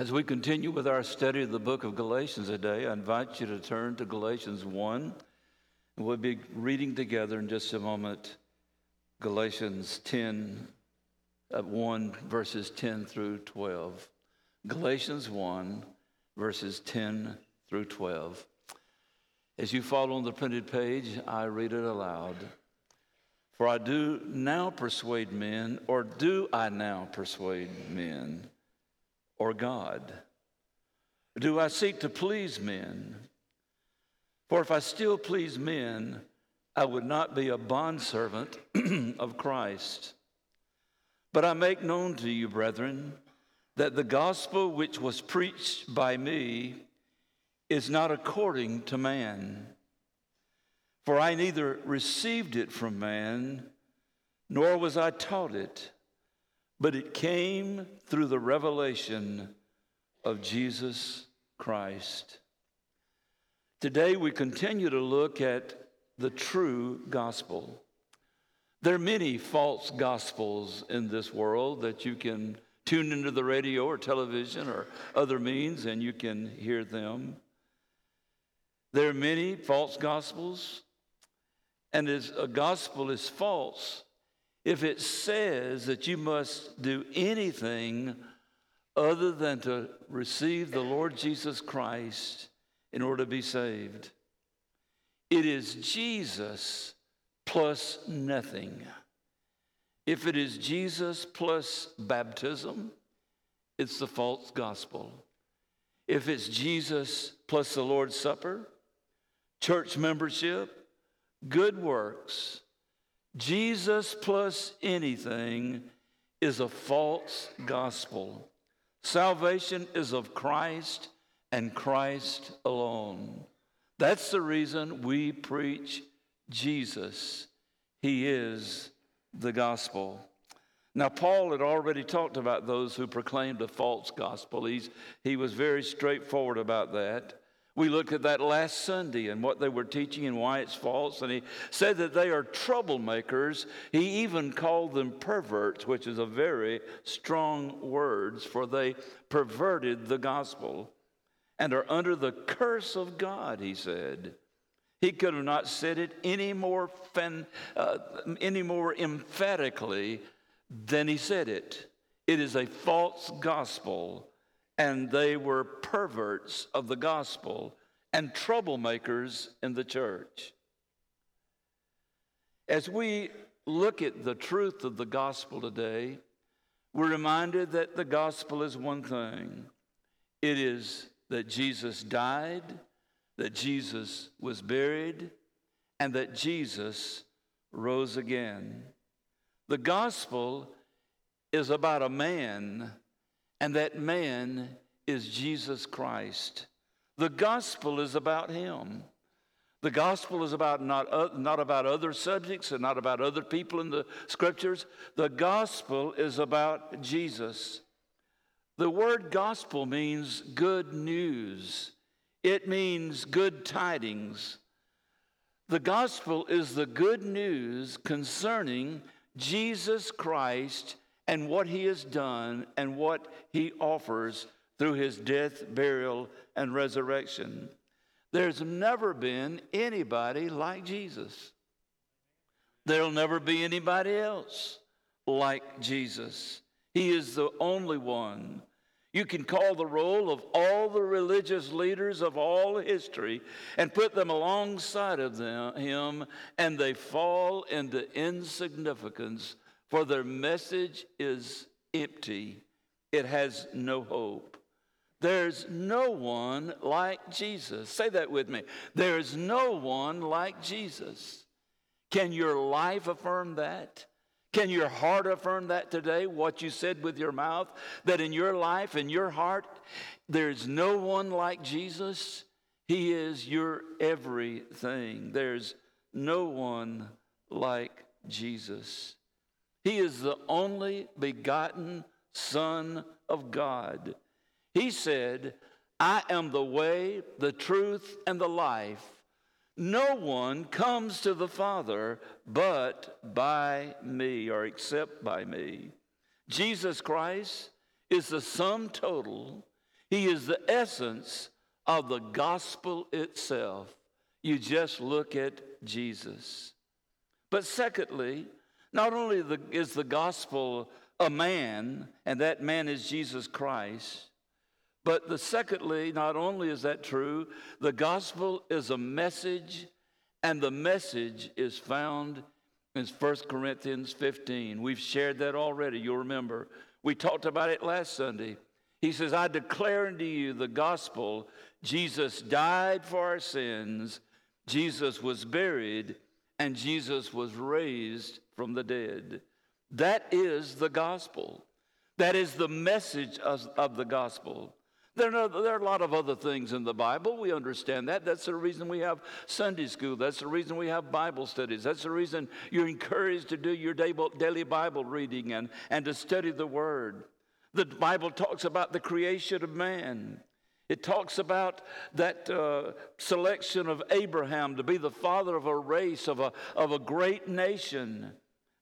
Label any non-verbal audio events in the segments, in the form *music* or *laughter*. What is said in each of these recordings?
As we continue with our study of the book of Galatians today, I invite you to turn to Galatians 1. And we'll be reading together in just a moment Galatians 10, uh, 1, verses 10 through 12. Galatians 1, verses 10 through 12. As you follow on the printed page, I read it aloud. For I do now persuade men, or do I now persuade men? Or God? Do I seek to please men? For if I still please men, I would not be a bondservant *clears throat* of Christ. But I make known to you, brethren, that the gospel which was preached by me is not according to man. For I neither received it from man, nor was I taught it but it came through the revelation of Jesus Christ. Today, we continue to look at the true gospel. There are many false gospels in this world that you can tune into the radio or television or other means and you can hear them. There are many false gospels, and as a gospel is false, if it says that you must do anything other than to receive the Lord Jesus Christ in order to be saved. It is Jesus plus nothing. If it is Jesus plus baptism, it's the false gospel. If it's Jesus plus the Lord's Supper, church membership, good works, Jesus plus anything is a false gospel. Salvation is of Christ and Christ alone. That's the reason we preach Jesus. He is the gospel. Now, Paul had already talked about those who proclaimed a false gospel. He's, he was very straightforward about that. We looked at that last Sunday and what they were teaching and why it's false. And he said that they are troublemakers. He even called them perverts, which is a very strong words, for they perverted the gospel and are under the curse of God, he said. He could have not said it any more, uh, any more emphatically than he said it. It is a false gospel and they were perverts of the gospel and troublemakers in the church. As we look at the truth of the gospel today, we're reminded that the gospel is one thing it is that Jesus died, that Jesus was buried, and that Jesus rose again. The gospel is about a man and that man is Jesus Christ. The gospel is about him. The gospel is about not, uh, not about other subjects and not about other people in the scriptures. The gospel is about Jesus. The word gospel means good news, it means good tidings. The gospel is the good news concerning Jesus Christ and what he has done and what he offers through his death, burial, and resurrection. There's never been anybody like Jesus. There'll never be anybody else like Jesus. He is the only one. You can call the roll of all the religious leaders of all history and put them alongside of them, him, and they fall into insignificance for their message is empty, it has no hope. There's no one like Jesus. Say that with me. There's no one like Jesus. Can your life affirm that? Can your heart affirm that today? What you said with your mouth? That in your life, in your heart, there's no one like Jesus? He is your everything. There's no one like Jesus. He is the only begotten Son of God. He said, I am the way, the truth, and the life. No one comes to the Father but by me or except by me. Jesus Christ is the sum total. He is the essence of the gospel itself. You just look at Jesus. But secondly, not only the, is the gospel a man, and that man is Jesus Christ, but the secondly, not only is that true, the gospel is a message, and the message is found in 1 Corinthians 15. We've shared that already, you'll remember. We talked about it last Sunday. He says, I declare unto you the gospel. Jesus died for our sins, Jesus was buried, and Jesus was raised from the dead. That is the gospel. That is the message of, of the gospel. There are, there are a lot of other things in the Bible. We understand that. That's the reason we have Sunday school. That's the reason we have Bible studies. That's the reason you're encouraged to do your daily Bible reading and, and to study the Word. The Bible talks about the creation of man. It talks about that uh, selection of Abraham to be the father of a race, of a, of a great nation,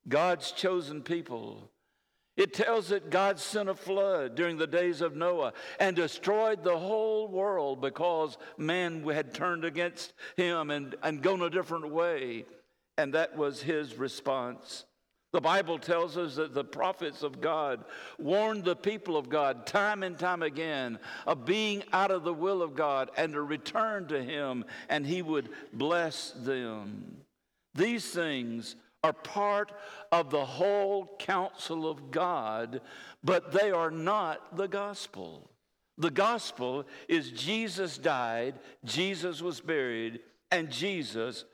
God's chosen people. It tells that God sent a flood during the days of Noah and destroyed the whole world because man had turned against him and, and gone a different way. And that was his response. The Bible tells us that the prophets of God warned the people of God time and time again of being out of the will of God and to return to Him, and He would bless them. These things are part of the whole counsel of God, but they are not the gospel. The gospel is Jesus died, Jesus was buried, and Jesus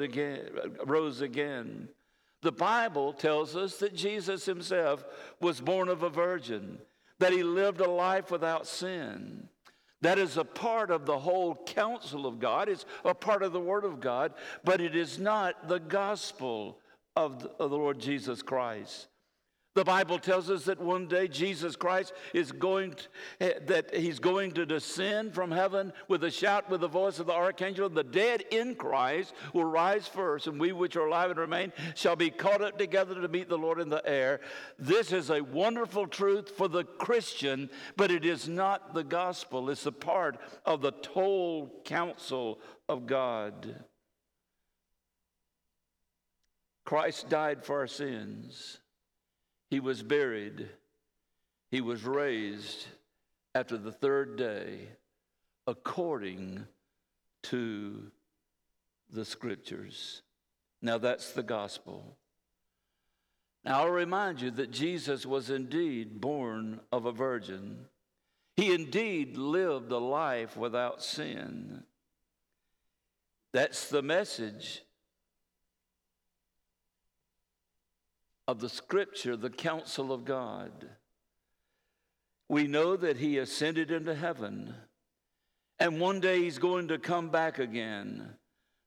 again. Rose again. The Bible tells us that Jesus himself was born of a virgin, that he lived a life without sin. That is a part of the whole counsel of God. It's a part of the Word of God, but it is not the gospel of the, Lord Jesus Christ. The Bible tells us that one day Jesus Christ is going to, eh, that he's going to descend from heaven with a shout with the voice of the archangel. The dead in Christ will rise first, and we which are alive and remain shall be caught up together to meet the Lord in the air. This is a wonderful truth for the Christian, but it is not the gospel. It's a part of the total counsel of God. Christ died for our sins. He was buried. He was raised after the third day according to the scriptures. Now that's the gospel. Now I'll remind you that Jesus was indeed born of a virgin. He indeed lived a life without sin. That's the message of the scripture, the counsel of God. We know that he ascended into heaven, and one day he's going to come back again.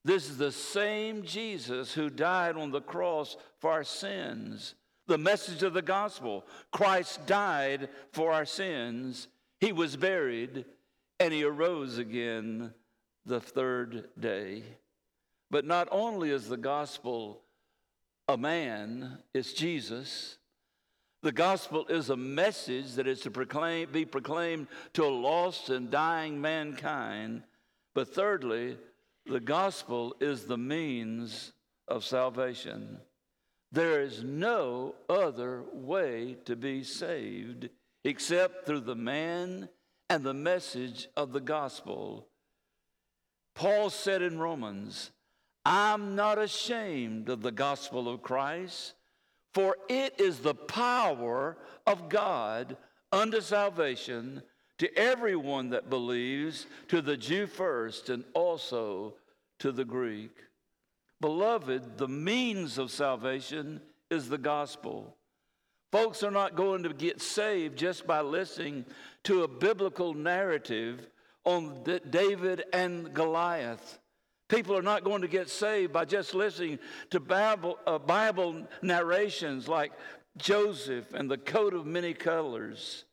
This is the same Jesus who died on the cross for our sins. The message of the gospel Christ died for our sins, he was buried, and he arose again the third day. But not only is the gospel a man is Jesus. The gospel is a message that is to proclaim, be proclaimed to a lost and dying mankind. But thirdly, the gospel is the means of salvation. There is no other way to be saved except through the man and the message of the gospel. Paul said in Romans, I'm not ashamed of the gospel of Christ, for it is the power of God unto salvation to everyone that believes, to the Jew first, and also to the Greek. Beloved, the means of salvation is the gospel. Folks are not going to get saved just by listening to a biblical narrative on David and Goliath. People are not going to get saved by just listening to Bible, uh, Bible narrations like Joseph and the coat of many colors.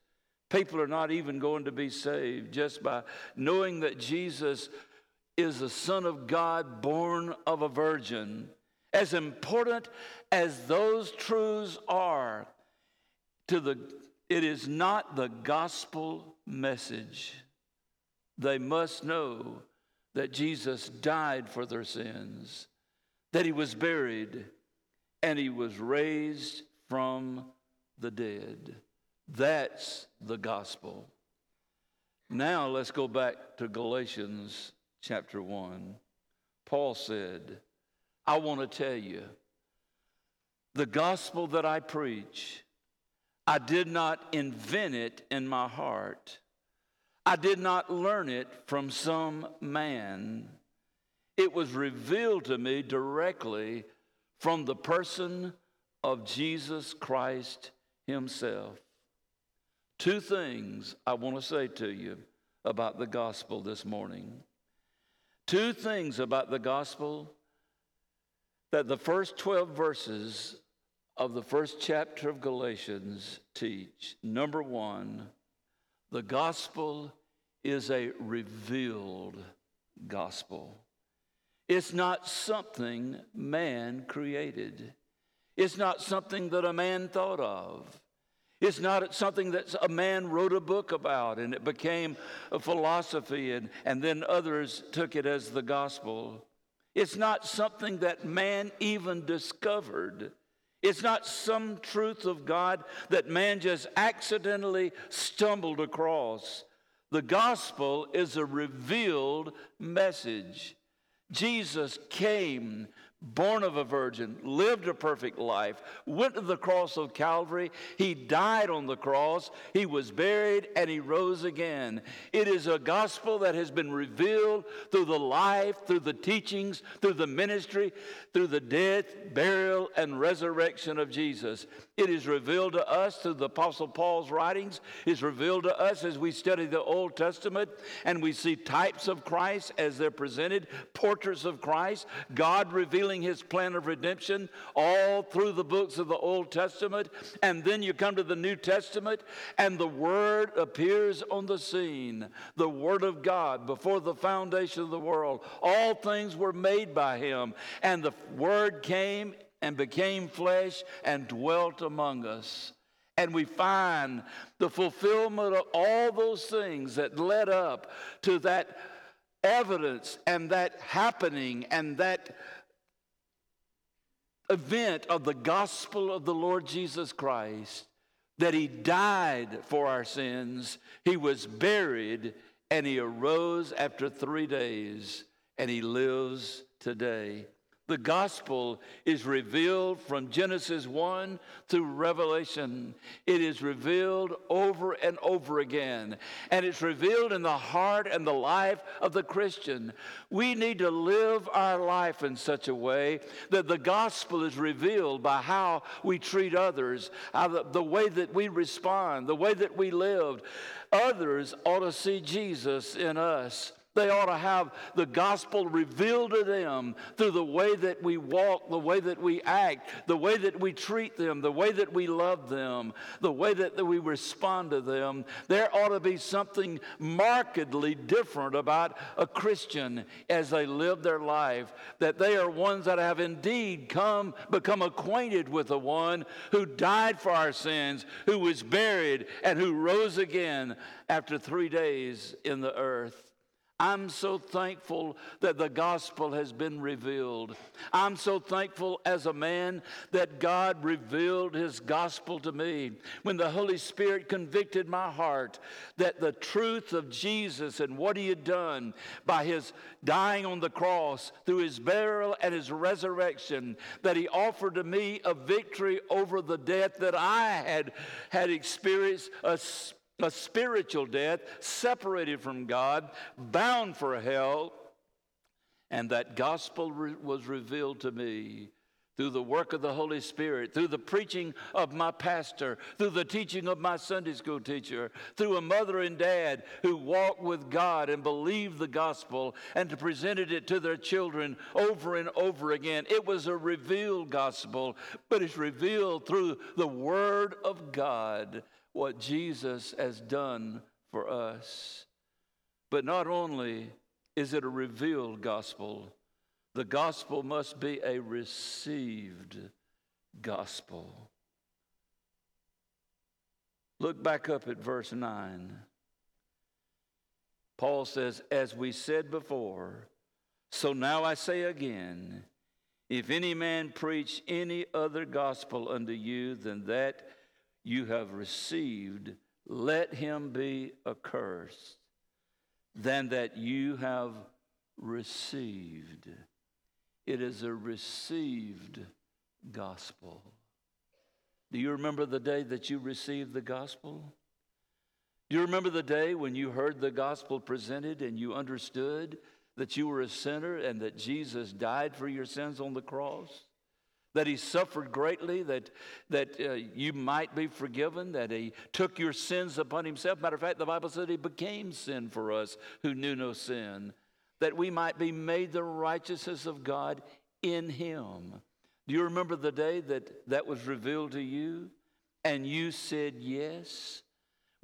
People are not even going to be saved just by knowing that Jesus is the Son of God born of a virgin. As important as those truths are to the it is not the gospel message. They must know that Jesus died for their sins, that he was buried, and he was raised from the dead. That's the gospel. Now let's go back to Galatians chapter 1. Paul said, I want to tell you the gospel that I preach, I did not invent it in my heart. I did not learn it from some man. It was revealed to me directly from the person of Jesus Christ Himself. Two things I want to say to you about the gospel this morning. Two things about the gospel that the first 12 verses of the first chapter of Galatians teach. Number one, the gospel is a revealed gospel. It's not something man created. It's not something that a man thought of. It's not something that a man wrote a book about and it became a philosophy and, and then others took it as the gospel. It's not something that man even discovered. It's not some truth of God that man just accidentally stumbled across. The gospel is a revealed message. Jesus came born of a virgin, lived a perfect life, went to the cross of Calvary. He died on the cross, he was buried, and he rose again. It is a gospel that has been revealed through the life, through the teachings, through the ministry, through the death, burial, and resurrection of Jesus. It is revealed to us through the Apostle Paul's writings. It's revealed to us as we study the Old Testament and we see types of Christ as they're presented, portraits of Christ, God revealing his plan of redemption all through the books of the Old Testament. And then you come to the New Testament and the Word appears on the scene. The Word of God before the foundation of the world. All things were made by him. And the Word came and became flesh and dwelt among us. And we find the fulfillment of all those things that led up to that evidence and that happening and that event of the gospel of the Lord Jesus Christ that he died for our sins, he was buried, and he arose after three days, and he lives today. The gospel is revealed from Genesis 1 through Revelation. It is revealed over and over again. And it's revealed in the heart and the life of the Christian. We need to live our life in such a way that the gospel is revealed by how we treat others, the, the way that we respond, the way that we live. Others ought to see Jesus in us. They ought to have the gospel revealed to them through the way that we walk, the way that we act, the way that we treat them, the way that we love them, the way that we respond to them. There ought to be something markedly different about a Christian as they live their life, that they are ones that have indeed come, become acquainted with the one who died for our sins, who was buried, and who rose again after three days in the earth. I'm so thankful that the gospel has been revealed. I'm so thankful as a man that God revealed his gospel to me. When the Holy Spirit convicted my heart that the truth of Jesus and what he had done by his dying on the cross, through his burial and his resurrection, that he offered to me a victory over the death that I had, had experienced, a a spiritual death, separated from God, bound for hell. And that gospel re- was revealed to me through the work of the Holy Spirit, through the preaching of my pastor, through the teaching of my Sunday school teacher, through a mother and dad who walked with God and believed the gospel and presented it to their children over and over again. It was a revealed gospel, but it's revealed through the Word of God what Jesus has done for us. But not only is it a revealed gospel, the gospel must be a received gospel. Look back up at verse 9. Paul says, As we said before, so now I say again, if any man preach any other gospel unto you than that you have received, let him be accursed, than that you have received. It is a received gospel. Do you remember the day that you received the gospel? Do you remember the day when you heard the gospel presented and you understood that you were a sinner and that Jesus died for your sins on the cross? That he suffered greatly, that, that uh, you might be forgiven, that he took your sins upon himself. Matter of fact, the Bible said he became sin for us who knew no sin, that we might be made the righteousness of God in him. Do you remember the day that that was revealed to you and you said yes?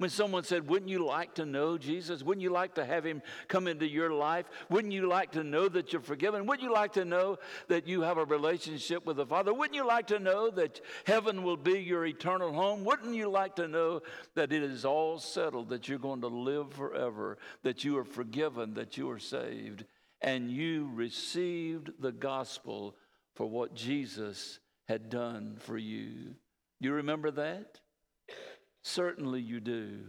When someone said, Wouldn't you like to know Jesus? Wouldn't you like to have him come into your life? Wouldn't you like to know that you're forgiven? Wouldn't you like to know that you have a relationship with the Father? Wouldn't you like to know that heaven will be your eternal home? Wouldn't you like to know that it is all settled, that you're going to live forever, that you are forgiven, that you are saved, and you received the gospel for what Jesus had done for you? You remember that? Certainly you do.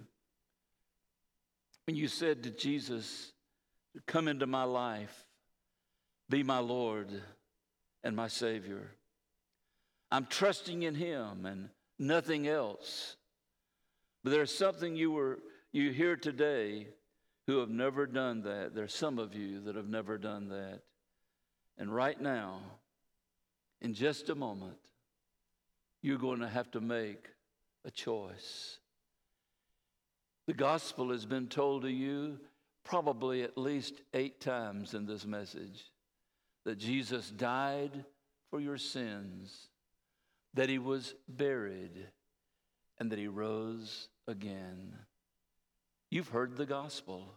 When you said to Jesus, Come into my life, be my Lord and my Savior. I'm trusting in Him and nothing else. But there's something you were you hear today who have never done that. There's some of you that have never done that. And right now, in just a moment, you're going to have to make a choice. The gospel has been told to you probably at least eight times in this message that Jesus died for your sins, that he was buried, and that he rose again. You've heard the gospel.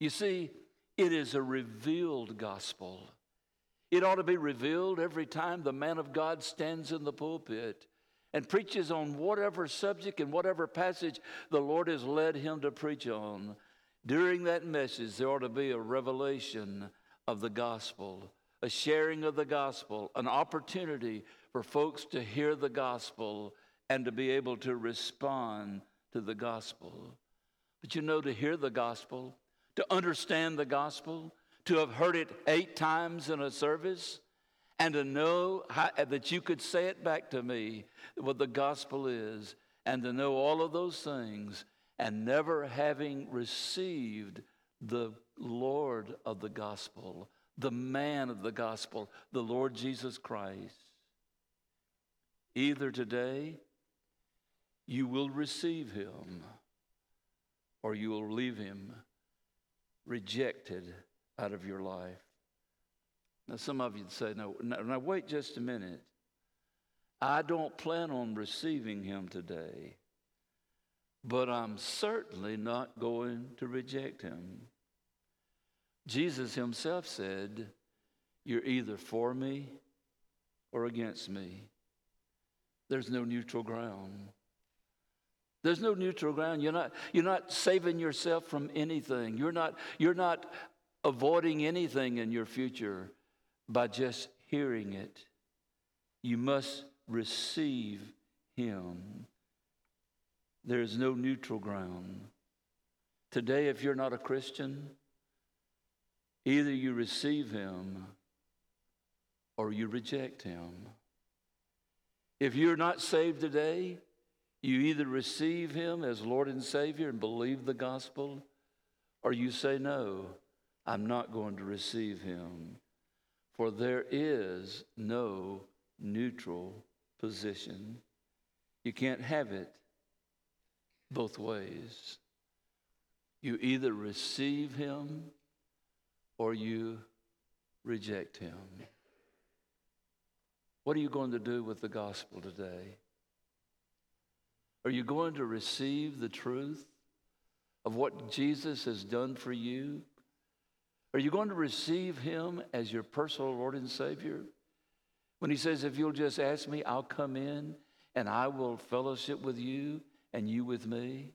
You see, it is a revealed gospel. It ought to be revealed every time the man of God stands in the pulpit and preaches on whatever subject and whatever passage the Lord has led him to preach on. During that message, there ought to be a revelation of the gospel, a sharing of the gospel, an opportunity for folks to hear the gospel and to be able to respond to the gospel. But you know, to hear the gospel, to understand the gospel, to have heard it eight times in a service, and to know how, uh, that you could say it back to me what the gospel is, and to know all of those things, and never having received the Lord of the gospel, the man of the gospel, the Lord Jesus Christ. Either today you will receive him or you will leave him rejected out of your life. Now, some of you'd say, no, no, now wait just a minute. I don't plan on receiving him today, but I'm certainly not going to reject him. Jesus himself said, You're either for me or against me. There's no neutral ground. There's no neutral ground. You're not, you're not saving yourself from anything. You're not, you're not avoiding anything in your future by just hearing it. You must receive Him. There is no neutral ground. Today, if you're not a Christian, either you receive Him or you reject Him. If you're not saved today, you either receive Him as Lord and Savior and believe the gospel, or you say, No, I'm not going to receive Him. For there is no neutral position. You can't have it both ways. You either receive him or you reject him. What are you going to do with the gospel today? Are you going to receive the truth of what Jesus has done for you? Are you going to receive him as your personal Lord and Savior? When he says, If you'll just ask me, I'll come in and I will fellowship with you and you with me?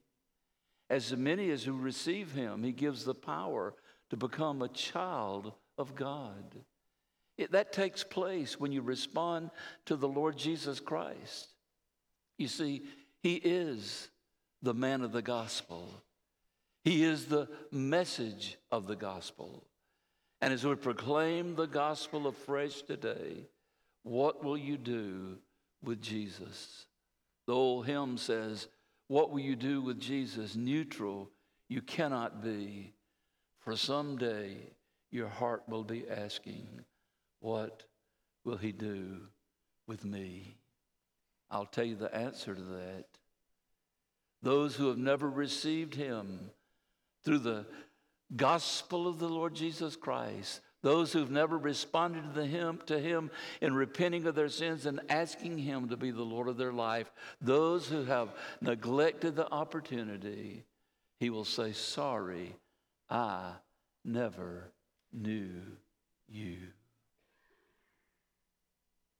As many as who receive him, he gives the power to become a child of God. It, that takes place when you respond to the Lord Jesus Christ. You see, he is the man of the gospel. He is the message of the gospel. And as we proclaim the gospel afresh today, what will you do with Jesus? The old hymn says, What will you do with Jesus? Neutral you cannot be, for someday your heart will be asking, What will he do with me? I'll tell you the answer to that. Those who have never received him through the gospel of the Lord Jesus Christ, those who've never responded to him, to him in repenting of their sins and asking him to be the Lord of their life, those who have neglected the opportunity, he will say, Sorry, I never knew you.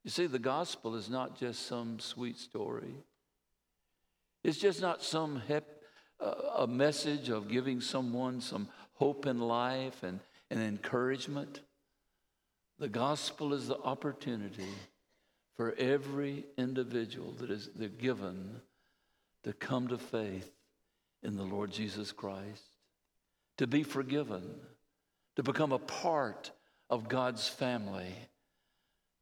You see, the gospel is not just some sweet story. It's just not some a message of giving someone some hope in life and, and encouragement. The gospel is the opportunity for every individual that is given to come to faith in the Lord Jesus Christ, to be forgiven, to become a part of God's family,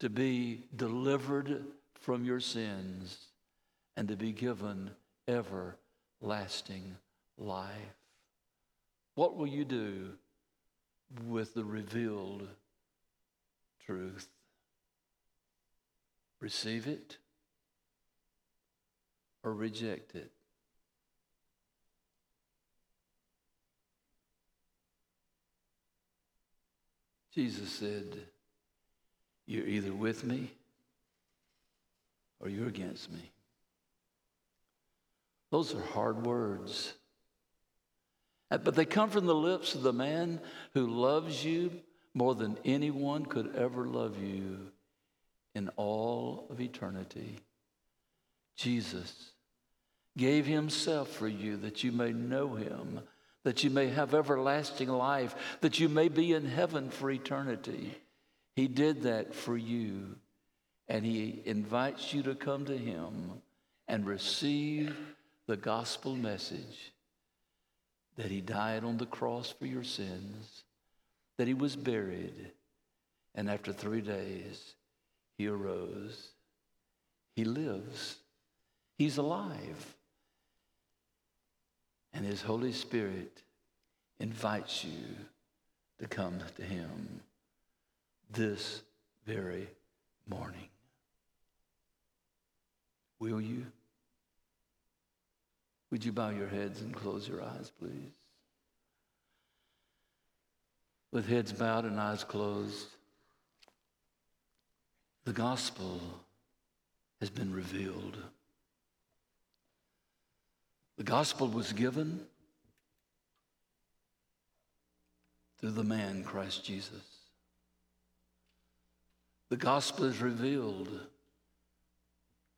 to be delivered from your sins, and to be given everlasting life. What will you do with the revealed truth? Receive it or reject it? Jesus said, You're either with me or you're against me. Those are hard words. Uh, but they come from the lips of the man who loves you more than anyone could ever love you in all of eternity. Jesus gave himself for you that you may know him, that you may have everlasting life, that you may be in heaven for eternity. He did that for you, and he invites you to come to him and receive the gospel message that he died on the cross for your sins, that he was buried, and after three days, he arose. He lives, he's alive. And his Holy Spirit invites you to come to him this very morning. Will you? Would you bow your heads and close your eyes, please? With heads bowed and eyes closed, the gospel has been revealed. The gospel was given through the man, Christ Jesus. The gospel is revealed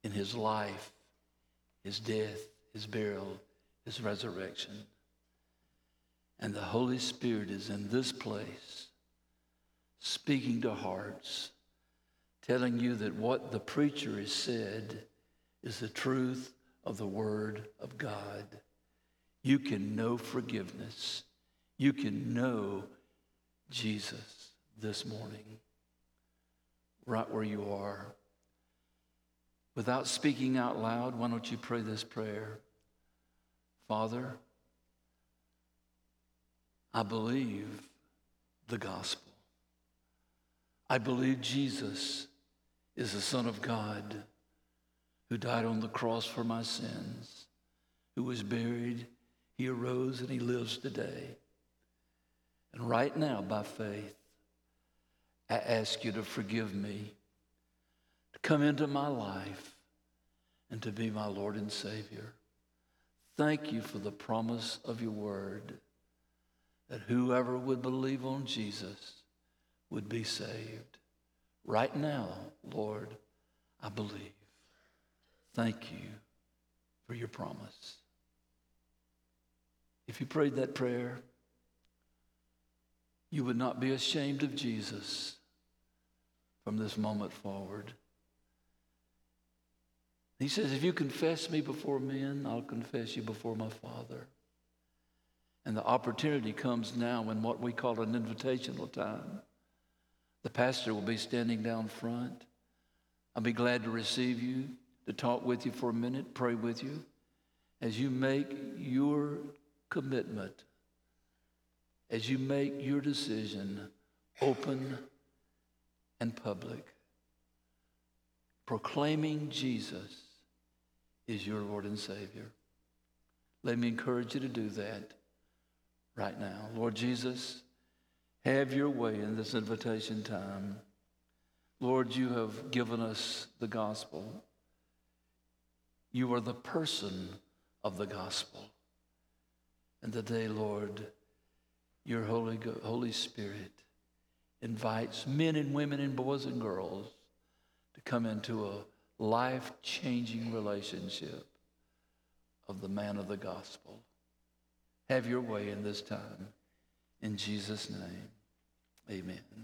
in his life, his death, his burial, his resurrection. And the Holy Spirit is in this place, speaking to hearts, telling you that what the preacher has said is the truth of the Word of God. You can know forgiveness. You can know Jesus this morning, right where you are. Without speaking out loud, why don't you pray this prayer? Father, I believe the gospel. I believe Jesus is the Son of God who died on the cross for my sins, who was buried, he arose, and he lives today. And right now, by faith, I ask you to forgive me, to come into my life, and to be my Lord and Savior. Thank you for the promise of your word that whoever would believe on Jesus would be saved. Right now, Lord, I believe. Thank you. for your promise. If you prayed that prayer, you would not be ashamed of Jesus from this moment forward. He says, If you confess me before men, I'll confess you before my Father. And the opportunity comes now in what we call an invitational time. The pastor will be standing down front. I'll be glad to receive you, to talk with you for a minute, pray with you as you make your commitment, as you make your decision open and public, proclaiming Jesus is your Lord and Savior. Let me encourage you to do that right now. Lord Jesus, have your way in this invitation time. Lord, you have given us the gospel. You are the person of the gospel. And today, Lord, your Holy, Holy Spirit invites men and women and boys and girls to come into a life changing relationship of the man of the gospel. Have your way in this time. In Jesus' name, amen.